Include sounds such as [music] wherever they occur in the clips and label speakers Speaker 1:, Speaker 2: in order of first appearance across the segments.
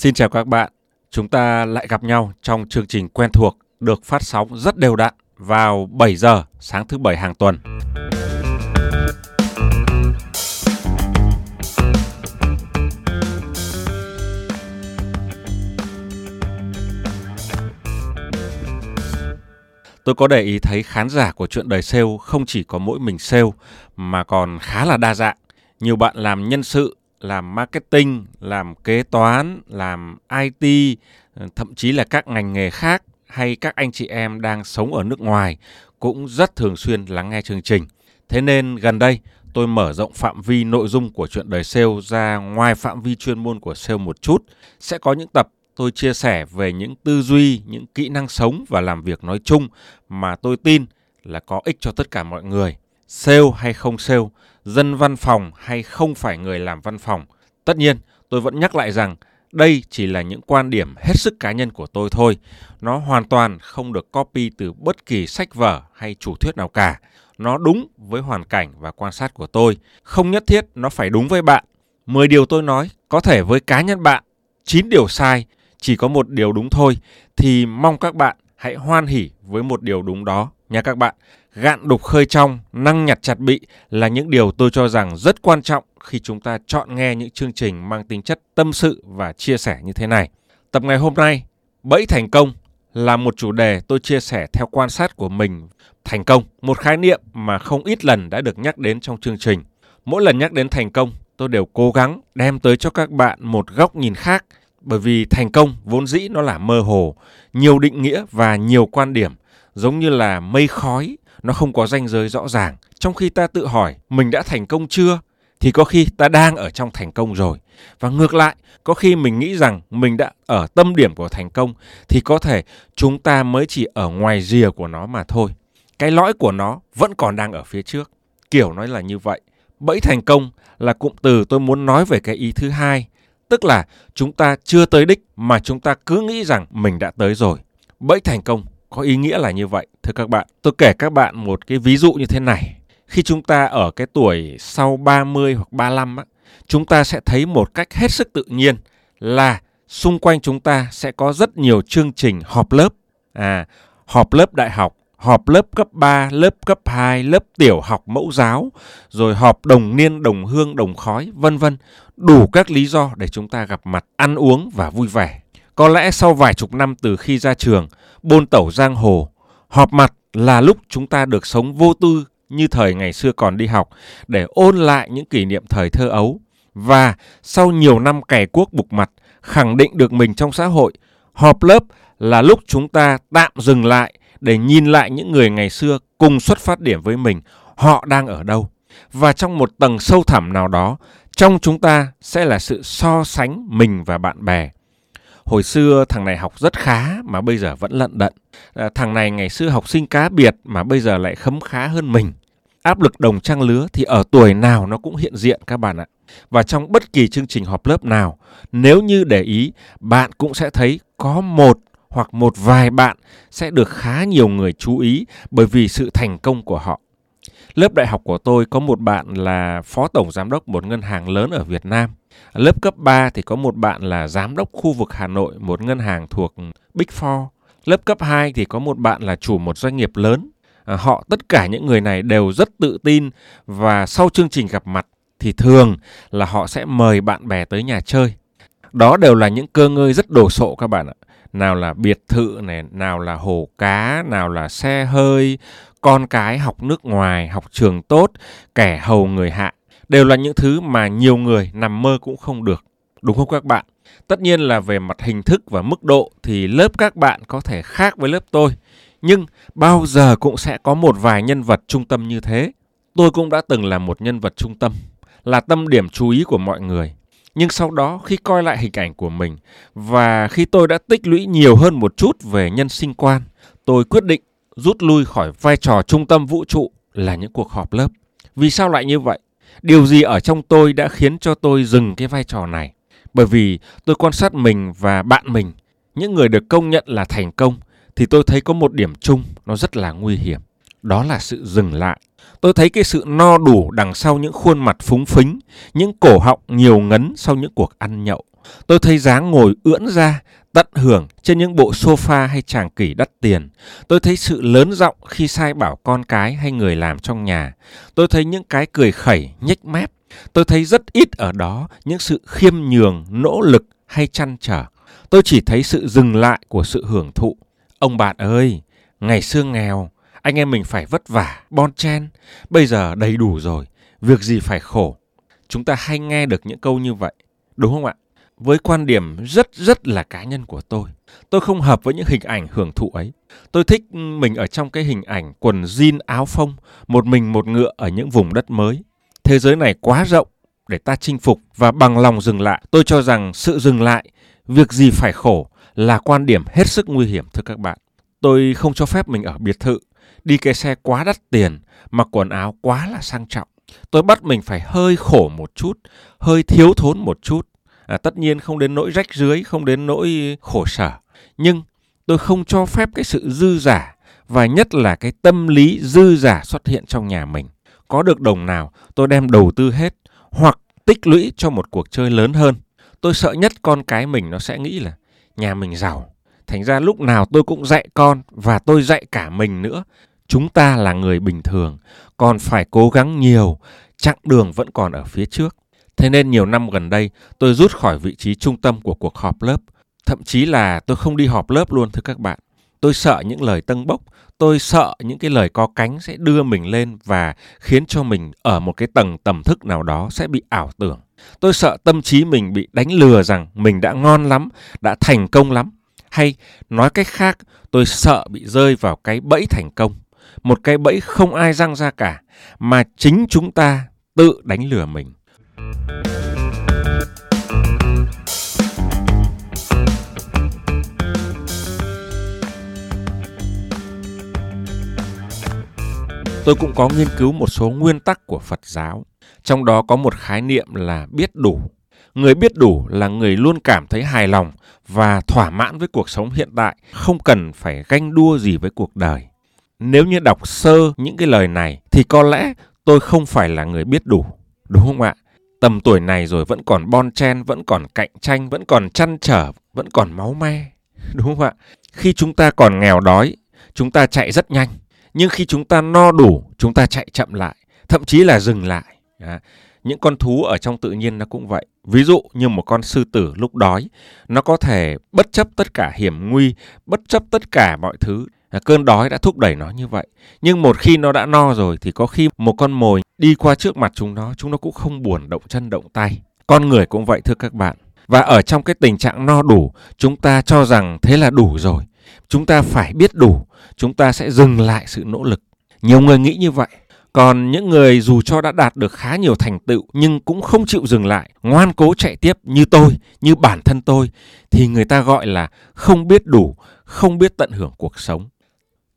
Speaker 1: Xin chào các bạn. Chúng ta lại gặp nhau trong chương trình quen thuộc được phát sóng rất đều đặn vào 7 giờ sáng thứ bảy hàng tuần. Tôi có để ý thấy khán giả của chuyện đời sale không chỉ có mỗi mình sale mà còn khá là đa dạng. Nhiều bạn làm nhân sự, làm marketing, làm kế toán, làm IT, ờ, thậm chí là các ngành nghề khác hay các anh chị em đang sống ở nước ngoài cũng rất thường xuyên lắng nghe chương trình. Thế nên gần đây tôi mở rộng phạm vi nội dung của chuyện đời sale ra ngoài phạm vi chuyên môn của sale một chút. Sẽ có những tập tôi chia sẻ về những tư duy, những kỹ năng sống và làm việc nói chung mà tôi tin là có ích cho tất cả mọi người. Sale hay không sale, dân văn phòng hay không phải người làm văn phòng. Tất nhiên, tôi vẫn nhắc lại rằng đây chỉ là những quan điểm hết sức cá nhân của tôi thôi. Nó hoàn toàn không được copy từ bất kỳ sách vở hay chủ thuyết nào cả. Nó đúng với hoàn cảnh và quan sát của tôi. Không nhất thiết nó phải đúng với bạn. 10 điều tôi nói có thể với cá nhân bạn, 9 điều sai, chỉ có một điều đúng thôi thì mong các bạn hãy hoan hỉ với một điều đúng đó nha các bạn. Gạn đục khơi trong, năng nhặt chặt bị là những điều tôi cho rằng rất quan trọng khi chúng ta chọn nghe những chương trình mang tính chất tâm sự và chia sẻ như thế này. Tập ngày hôm nay, bẫy thành công là một chủ đề tôi chia sẻ theo quan sát của mình. Thành công, một khái niệm mà không ít lần đã được nhắc đến trong chương trình. Mỗi lần nhắc đến thành công, tôi đều cố gắng đem tới cho các bạn một góc nhìn khác bởi vì thành công vốn dĩ nó là mơ hồ, nhiều định nghĩa và nhiều quan điểm, giống như là mây khói, nó không có ranh giới rõ ràng. Trong khi ta tự hỏi mình đã thành công chưa thì có khi ta đang ở trong thành công rồi. Và ngược lại, có khi mình nghĩ rằng mình đã ở tâm điểm của thành công thì có thể chúng ta mới chỉ ở ngoài rìa của nó mà thôi. Cái lõi của nó vẫn còn đang ở phía trước. Kiểu nói là như vậy. Bẫy thành công là cụm từ tôi muốn nói về cái ý thứ hai, tức là chúng ta chưa tới đích mà chúng ta cứ nghĩ rằng mình đã tới rồi. Bẫy thành công có ý nghĩa là như vậy, thưa các bạn. Tôi kể các bạn một cái ví dụ như thế này khi chúng ta ở cái tuổi sau 30 hoặc 35 á, chúng ta sẽ thấy một cách hết sức tự nhiên là xung quanh chúng ta sẽ có rất nhiều chương trình họp lớp. À, họp lớp đại học, họp lớp cấp 3, lớp cấp 2, lớp tiểu học mẫu giáo, rồi họp đồng niên, đồng hương, đồng khói, vân vân. Đủ các lý do để chúng ta gặp mặt, ăn uống và vui vẻ. Có lẽ sau vài chục năm từ khi ra trường, bôn tẩu giang hồ, họp mặt là lúc chúng ta được sống vô tư như thời ngày xưa còn đi học để ôn lại những kỷ niệm thời thơ ấu. Và sau nhiều năm cày cuốc bục mặt, khẳng định được mình trong xã hội, họp lớp là lúc chúng ta tạm dừng lại để nhìn lại những người ngày xưa cùng xuất phát điểm với mình, họ đang ở đâu. Và trong một tầng sâu thẳm nào đó, trong chúng ta sẽ là sự so sánh mình và bạn bè. Hồi xưa thằng này học rất khá mà bây giờ vẫn lận đận. À, thằng này ngày xưa học sinh cá biệt mà bây giờ lại khấm khá hơn mình áp lực đồng trang lứa thì ở tuổi nào nó cũng hiện diện các bạn ạ. Và trong bất kỳ chương trình họp lớp nào, nếu như để ý, bạn cũng sẽ thấy có một hoặc một vài bạn sẽ được khá nhiều người chú ý bởi vì sự thành công của họ. Lớp đại học của tôi có một bạn là phó tổng giám đốc một ngân hàng lớn ở Việt Nam. Lớp cấp 3 thì có một bạn là giám đốc khu vực Hà Nội, một ngân hàng thuộc Big Four. Lớp cấp 2 thì có một bạn là chủ một doanh nghiệp lớn À, họ tất cả những người này đều rất tự tin và sau chương trình gặp mặt thì thường là họ sẽ mời bạn bè tới nhà chơi. Đó đều là những cơ ngơi rất đồ sộ các bạn ạ. Nào là biệt thự này, nào là hồ cá, nào là xe hơi, con cái học nước ngoài, học trường tốt, kẻ hầu người hạ. Đều là những thứ mà nhiều người nằm mơ cũng không được. Đúng không các bạn? Tất nhiên là về mặt hình thức và mức độ thì lớp các bạn có thể khác với lớp tôi nhưng bao giờ cũng sẽ có một vài nhân vật trung tâm như thế. Tôi cũng đã từng là một nhân vật trung tâm, là tâm điểm chú ý của mọi người. Nhưng sau đó khi coi lại hình ảnh của mình và khi tôi đã tích lũy nhiều hơn một chút về nhân sinh quan, tôi quyết định rút lui khỏi vai trò trung tâm vũ trụ là những cuộc họp lớp. Vì sao lại như vậy? Điều gì ở trong tôi đã khiến cho tôi dừng cái vai trò này? Bởi vì tôi quan sát mình và bạn mình, những người được công nhận là thành công thì tôi thấy có một điểm chung nó rất là nguy hiểm. Đó là sự dừng lại. Tôi thấy cái sự no đủ đằng sau những khuôn mặt phúng phính, những cổ họng nhiều ngấn sau những cuộc ăn nhậu. Tôi thấy dáng ngồi ưỡn ra, tận hưởng trên những bộ sofa hay tràng kỷ đắt tiền. Tôi thấy sự lớn giọng khi sai bảo con cái hay người làm trong nhà. Tôi thấy những cái cười khẩy, nhếch mép. Tôi thấy rất ít ở đó những sự khiêm nhường, nỗ lực hay chăn trở. Tôi chỉ thấy sự dừng lại của sự hưởng thụ. Ông bạn ơi, ngày xưa nghèo, anh em mình phải vất vả, bon chen. Bây giờ đầy đủ rồi, việc gì phải khổ. Chúng ta hay nghe được những câu như vậy, đúng không ạ? Với quan điểm rất rất là cá nhân của tôi, tôi không hợp với những hình ảnh hưởng thụ ấy. Tôi thích ừ, mình ở trong cái hình ảnh quần jean áo phông, một mình một ngựa ở những vùng đất mới. Thế giới này quá rộng để ta chinh phục và bằng lòng dừng lại. Tôi cho rằng sự dừng lại, việc gì phải khổ là quan điểm hết sức nguy hiểm thưa các bạn. Tôi không cho phép mình ở biệt thự, đi cái xe quá đắt tiền, mặc quần áo quá là sang trọng. Tôi bắt mình phải hơi khổ một chút, hơi thiếu thốn một chút. À, tất nhiên không đến nỗi rách rưới, không đến nỗi khổ sở. Nhưng tôi không cho phép cái sự dư giả và nhất là cái tâm lý dư giả xuất hiện trong nhà mình. Có được đồng nào tôi đem đầu tư hết hoặc tích lũy cho một cuộc chơi lớn hơn. Tôi sợ nhất con cái mình nó sẽ nghĩ là nhà mình giàu. Thành ra lúc nào tôi cũng dạy con và tôi dạy cả mình nữa. Chúng ta là người bình thường, còn phải cố gắng nhiều, chặng đường vẫn còn ở phía trước. Thế nên nhiều năm gần đây tôi rút khỏi vị trí trung tâm của cuộc họp lớp. Thậm chí là tôi không đi họp lớp luôn thưa các bạn. Tôi sợ những lời tâng bốc, tôi sợ những cái lời có cánh sẽ đưa mình lên và khiến cho mình ở một cái tầng tầm thức nào đó sẽ bị ảo tưởng. Tôi sợ tâm trí mình bị đánh lừa rằng mình đã ngon lắm, đã thành công lắm. Hay nói cách khác, tôi sợ bị rơi vào cái bẫy thành công. Một cái bẫy không ai răng ra cả, mà chính chúng ta tự đánh lừa mình. Tôi cũng có nghiên cứu một số nguyên tắc của Phật giáo. Trong đó có một khái niệm là biết đủ. Người biết đủ là người luôn cảm thấy hài lòng và thỏa mãn với cuộc sống hiện tại, không cần phải ganh đua gì với cuộc đời. Nếu như đọc sơ những cái lời này thì có lẽ tôi không phải là người biết đủ, đúng không ạ? Tầm tuổi này rồi vẫn còn bon chen, vẫn còn cạnh tranh, vẫn còn chăn trở, vẫn còn máu me, [laughs] đúng không ạ? Khi chúng ta còn nghèo đói, chúng ta chạy rất nhanh. Nhưng khi chúng ta no đủ chúng ta chạy chậm lại thậm chí là dừng lại. À, những con thú ở trong tự nhiên nó cũng vậy. Ví dụ như một con sư tử lúc đói nó có thể bất chấp tất cả hiểm nguy bất chấp tất cả mọi thứ. À, cơn đói đã thúc đẩy nó như vậy. Nhưng một khi nó đã no rồi thì có khi một con mồi đi qua trước mặt chúng nó chúng nó cũng không buồn động chân động tay. Con người cũng vậy, thưa các bạn. Và ở trong cái tình trạng no đủ, chúng ta cho rằng thế là đủ rồi. Chúng ta phải biết đủ. Chúng ta sẽ dừng lại sự nỗ lực. Nhiều người nghĩ như vậy. Còn những người dù cho đã đạt được khá nhiều thành tựu, nhưng cũng không chịu dừng lại, ngoan cố chạy tiếp như tôi, như bản thân tôi, thì người ta gọi là không biết đủ, không biết tận hưởng cuộc sống.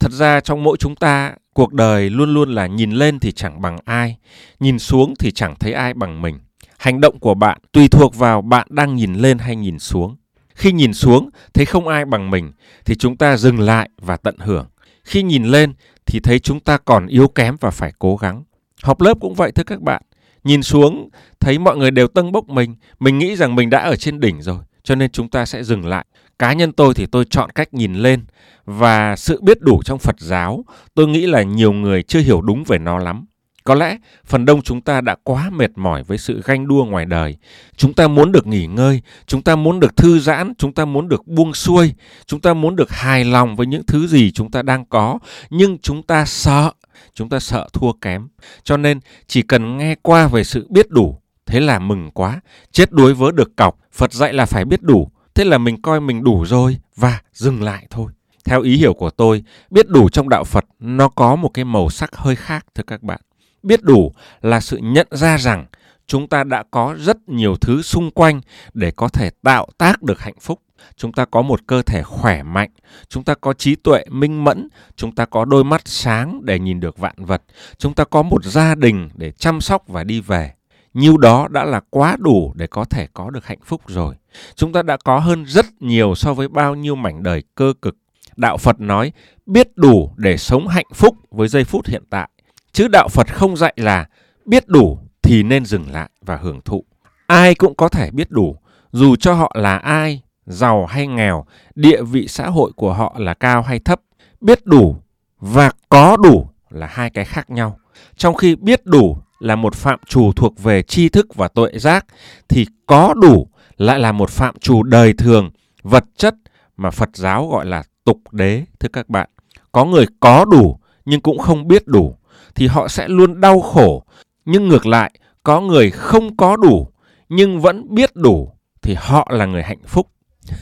Speaker 1: Thật ra trong mỗi chúng ta cuộc đời luôn luôn là nhìn lên thì chẳng bằng ai nhìn xuống thì chẳng thấy ai bằng mình hành động của bạn tùy thuộc vào bạn đang nhìn lên hay nhìn xuống khi nhìn xuống thấy không ai bằng mình thì chúng ta dừng lại và tận hưởng. Khi nhìn lên thì thấy chúng ta còn yếu kém và phải cố gắng. Học lớp cũng vậy thưa các bạn. Nhìn xuống thấy mọi người đều tâng bốc mình, mình nghĩ rằng mình đã ở trên đỉnh rồi, cho nên chúng ta sẽ dừng lại. Cá nhân tôi thì tôi chọn cách nhìn lên và sự biết đủ trong Phật giáo, tôi nghĩ là nhiều người chưa hiểu đúng về nó lắm. Có lẽ phần đông chúng ta đã quá mệt mỏi với sự ganh đua ngoài đời. Chúng ta muốn được nghỉ ngơi, chúng ta muốn được thư giãn, chúng ta muốn được buông xuôi, chúng ta muốn được hài lòng với những thứ gì chúng ta đang có, nhưng chúng ta sợ, chúng ta sợ thua kém. Cho nên chỉ cần nghe qua về sự biết đủ, thế là mừng quá, chết đuối vớ được cọc, Phật dạy là phải biết đủ, thế là mình coi mình đủ rồi và dừng lại thôi. Theo ý hiểu của tôi, biết đủ trong đạo Phật nó có một cái màu sắc hơi khác thưa các bạn. Biết đủ là sự nhận ra rằng chúng ta đã có rất nhiều thứ xung quanh để có thể tạo tác được hạnh phúc. Chúng ta có một cơ thể khỏe mạnh chúng ta có trí tuệ minh mẫn chúng ta có đôi mắt sáng để nhìn được vạn vật chúng ta có một gia đình để chăm sóc và đi về nhiêu đó đã là quá đủ để có thể có được hạnh phúc rồi chúng ta đã có hơn rất nhiều so với bao nhiêu mảnh đời cơ cực đạo phật nói biết đủ để sống hạnh phúc với giây phút hiện tại Chứ đạo Phật không dạy là biết đủ thì nên dừng lại và hưởng thụ. Ai cũng có thể biết đủ dù cho họ là ai, giàu hay nghèo, địa vị xã hội của họ là cao hay thấp. Biết đủ và có đủ là hai cái khác nhau. Trong khi biết đủ là một phạm trù thuộc về tri thức và tuệ giác thì có đủ lại là một phạm trù đời thường, vật chất mà Phật giáo gọi là tục đế thưa các bạn. Có người có đủ nhưng cũng không biết đủ thì họ sẽ luôn đau khổ. Nhưng ngược lại, có người không có đủ nhưng vẫn biết đủ thì họ là người hạnh phúc.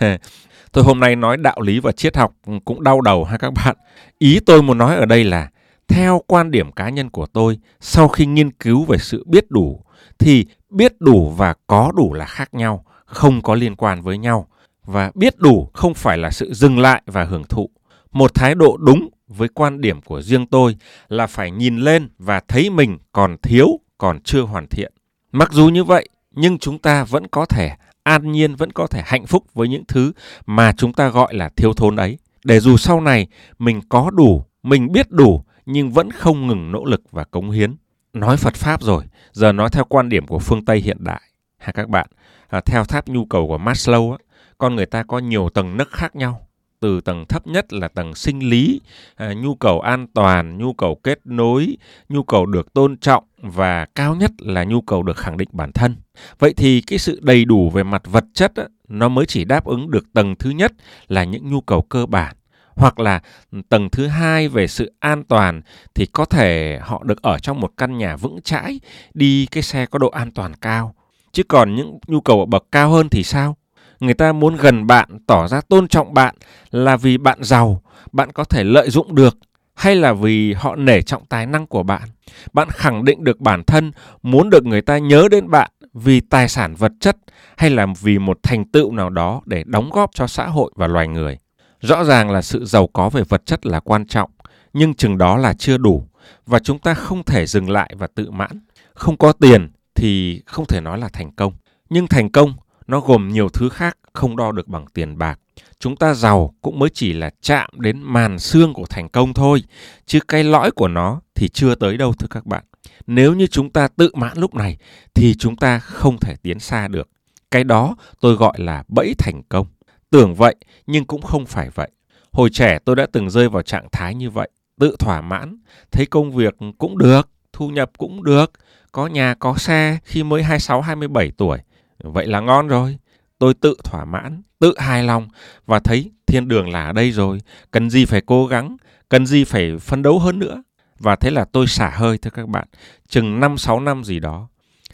Speaker 1: [laughs] tôi hôm nay nói đạo lý và triết học cũng đau đầu ha các bạn. Ý tôi muốn nói ở đây là theo quan điểm cá nhân của tôi, sau khi nghiên cứu về sự biết đủ thì biết đủ và có đủ là khác nhau, không có liên quan với nhau và biết đủ không phải là sự dừng lại và hưởng thụ. Một thái độ đúng với quan điểm của riêng tôi là phải nhìn lên và thấy mình còn thiếu, còn chưa hoàn thiện. Mặc dù như vậy, nhưng chúng ta vẫn có thể an nhiên, vẫn có thể hạnh phúc với những thứ mà chúng ta gọi là thiếu thốn ấy. Để dù sau này mình có đủ, mình biết đủ nhưng vẫn không ngừng nỗ lực và cống hiến. Nói Phật Pháp rồi, giờ nói theo quan điểm của phương Tây hiện đại. Ha các bạn, à, theo tháp nhu cầu của Maslow, á, con người ta có nhiều tầng nấc khác nhau từ tầng thấp nhất là tầng sinh lý à, nhu cầu an toàn nhu cầu kết nối nhu cầu được tôn trọng và cao nhất là nhu cầu được khẳng định bản thân vậy thì cái sự đầy đủ về mặt vật chất á, nó mới chỉ đáp ứng được tầng thứ nhất là những nhu cầu cơ bản hoặc là tầng thứ hai về sự an toàn thì có thể họ được ở trong một căn nhà vững chãi, đi cái xe có độ an toàn cao. Chứ còn những nhu cầu ở bậc cao hơn thì sao? Người ta muốn gần bạn, tỏ ra tôn trọng bạn là vì bạn giàu, bạn có thể lợi dụng được, hay là vì họ nể trọng tài năng của bạn. Bạn khẳng định được bản thân, muốn được người ta nhớ đến bạn vì tài sản vật chất, hay là vì một thành tựu nào đó để đóng góp cho xã hội và loài người rõ ràng là sự giàu có về vật chất là quan trọng nhưng chừng đó là chưa đủ và chúng ta không thể dừng lại và tự mãn không có tiền thì không thể nói là thành công nhưng thành công nó gồm nhiều thứ khác không đo được bằng tiền bạc. Chúng ta giàu cũng mới chỉ là chạm đến màn xương của thành công thôi, chứ cái lõi của nó thì chưa tới đâu thưa các bạn. Nếu như chúng ta tự mãn lúc này thì chúng ta không thể tiến xa được. Cái đó tôi gọi là bẫy thành công. Tưởng vậy nhưng cũng không phải vậy. Hồi trẻ tôi đã từng rơi vào trạng thái như vậy, tự thỏa mãn, thấy công việc cũng được, thu nhập cũng được, có nhà có xe khi mới 26 27 tuổi Vậy là ngon rồi. Tôi tự thỏa mãn, tự hài lòng và thấy thiên đường là ở đây rồi. Cần gì phải cố gắng, cần gì phải phấn đấu hơn nữa. Và thế là tôi xả hơi thưa các bạn, chừng 5-6 năm gì đó.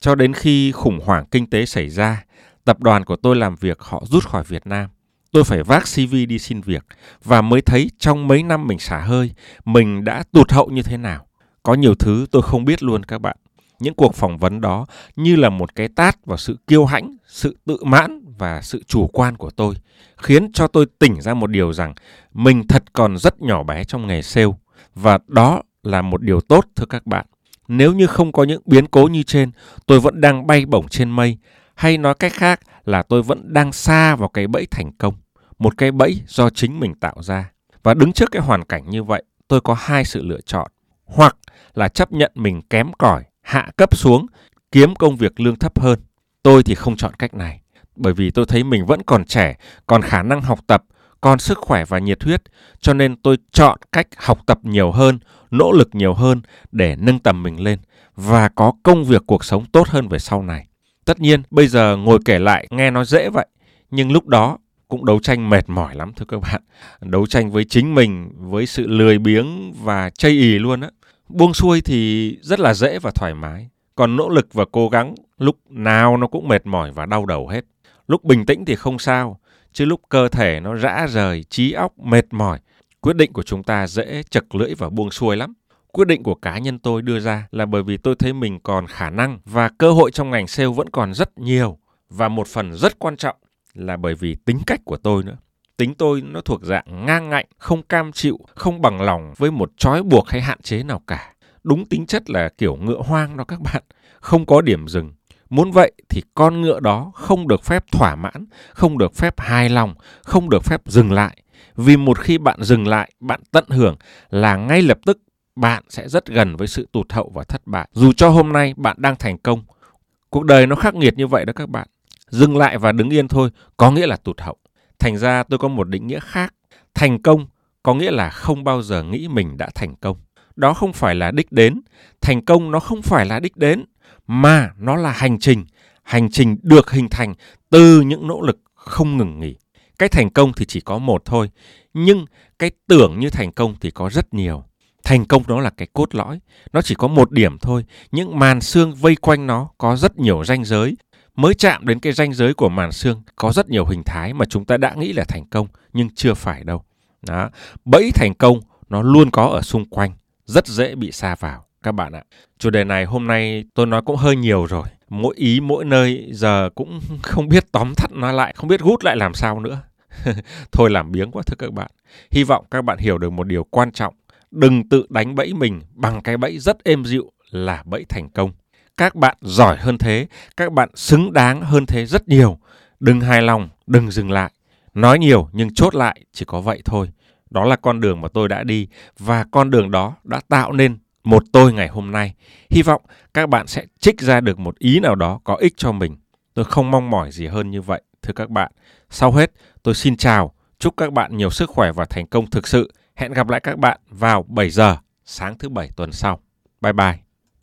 Speaker 1: Cho đến khi khủng hoảng kinh tế xảy ra, tập đoàn của tôi làm việc họ rút khỏi Việt Nam. Tôi phải vác CV đi xin việc và mới thấy trong mấy năm mình xả hơi, mình đã tụt hậu như thế nào. Có nhiều thứ tôi không biết luôn các bạn những cuộc phỏng vấn đó như là một cái tát vào sự kiêu hãnh, sự tự mãn và sự chủ quan của tôi, khiến cho tôi tỉnh ra một điều rằng mình thật còn rất nhỏ bé trong nghề sale và đó là một điều tốt thưa các bạn. Nếu như không có những biến cố như trên, tôi vẫn đang bay bổng trên mây, hay nói cách khác là tôi vẫn đang xa vào cái bẫy thành công, một cái bẫy do chính mình tạo ra. Và đứng trước cái hoàn cảnh như vậy, tôi có hai sự lựa chọn. Hoặc là chấp nhận mình kém cỏi hạ cấp xuống, kiếm công việc lương thấp hơn. Tôi thì không chọn cách này, bởi vì tôi thấy mình vẫn còn trẻ, còn khả năng học tập, còn sức khỏe và nhiệt huyết, cho nên tôi chọn cách học tập nhiều hơn, nỗ lực nhiều hơn để nâng tầm mình lên và có công việc cuộc sống tốt hơn về sau này. Tất nhiên, bây giờ ngồi kể lại nghe nó dễ vậy, nhưng lúc đó cũng đấu tranh mệt mỏi lắm thưa các bạn. Đấu tranh với chính mình, với sự lười biếng và chây ì luôn á. Buông xuôi thì rất là dễ và thoải mái. Còn nỗ lực và cố gắng lúc nào nó cũng mệt mỏi và đau đầu hết. Lúc bình tĩnh thì không sao, chứ lúc cơ thể nó rã rời, trí óc mệt mỏi, quyết định của chúng ta dễ chật lưỡi và buông xuôi lắm. Quyết định của cá nhân tôi đưa ra là bởi vì tôi thấy mình còn khả năng và cơ hội trong ngành sale vẫn còn rất nhiều và một phần rất quan trọng là bởi vì tính cách của tôi nữa. Tính tôi nó thuộc dạng ngang ngạnh, không cam chịu, không bằng lòng với một trói buộc hay hạn chế nào cả. Đúng tính chất là kiểu ngựa hoang đó các bạn, không có điểm dừng. Muốn vậy thì con ngựa đó không được phép thỏa mãn, không được phép hài lòng, không được phép dừng lại. Vì một khi bạn dừng lại, bạn tận hưởng là ngay lập tức bạn sẽ rất gần với sự tụt hậu và thất bại. Dù cho hôm nay bạn đang thành công, cuộc đời nó khắc nghiệt như vậy đó các bạn Dừng lại và đứng yên thôi có nghĩa là tụt hậu. Thành ra tôi có một định nghĩa khác. Thành công có nghĩa là không bao giờ nghĩ mình đã thành công. Đó không phải là đích đến. Thành công nó không phải là đích đến, mà nó là hành trình. Hành trình được hình thành từ những nỗ lực không ngừng nghỉ. Cái thành công thì chỉ có một thôi, nhưng cái tưởng như thành công thì có rất nhiều. Thành công nó là cái cốt lõi, nó chỉ có một điểm thôi, những màn xương vây quanh nó có rất nhiều ranh giới. Mới chạm đến cái ranh giới của màn xương có rất nhiều hình thái mà chúng ta đã nghĩ là thành công nhưng chưa phải đâu. Đó, bẫy thành công nó luôn có ở xung quanh, rất dễ bị xa vào các bạn ạ. Chủ đề này hôm nay tôi nói cũng hơi nhiều rồi. Mỗi ý mỗi nơi giờ cũng [laughs] không biết tóm tắt nói lại, không biết gút lại làm sao nữa. [laughs] Thôi làm biếng quá thưa các bạn. Hy vọng các bạn hiểu được một điều quan trọng. Đừng tự đánh bẫy mình bằng cái bẫy rất êm dịu là bẫy thành công. Các bạn giỏi hơn thế, các bạn xứng đáng hơn thế rất nhiều. Đừng hài lòng, đừng dừng lại. Nói nhiều nhưng chốt lại chỉ có vậy thôi. Đó là con đường mà tôi đã đi và con đường đó đã tạo nên một tôi ngày hôm nay. Hy vọng các bạn sẽ trích ra được một ý nào đó có ích cho mình. Tôi không mong mỏi gì hơn như vậy, thưa các bạn. Sau hết, tôi xin chào, chúc các bạn nhiều sức khỏe và thành công thực sự. Hẹn gặp lại các bạn vào 7 giờ sáng thứ bảy tuần sau. Bye bye.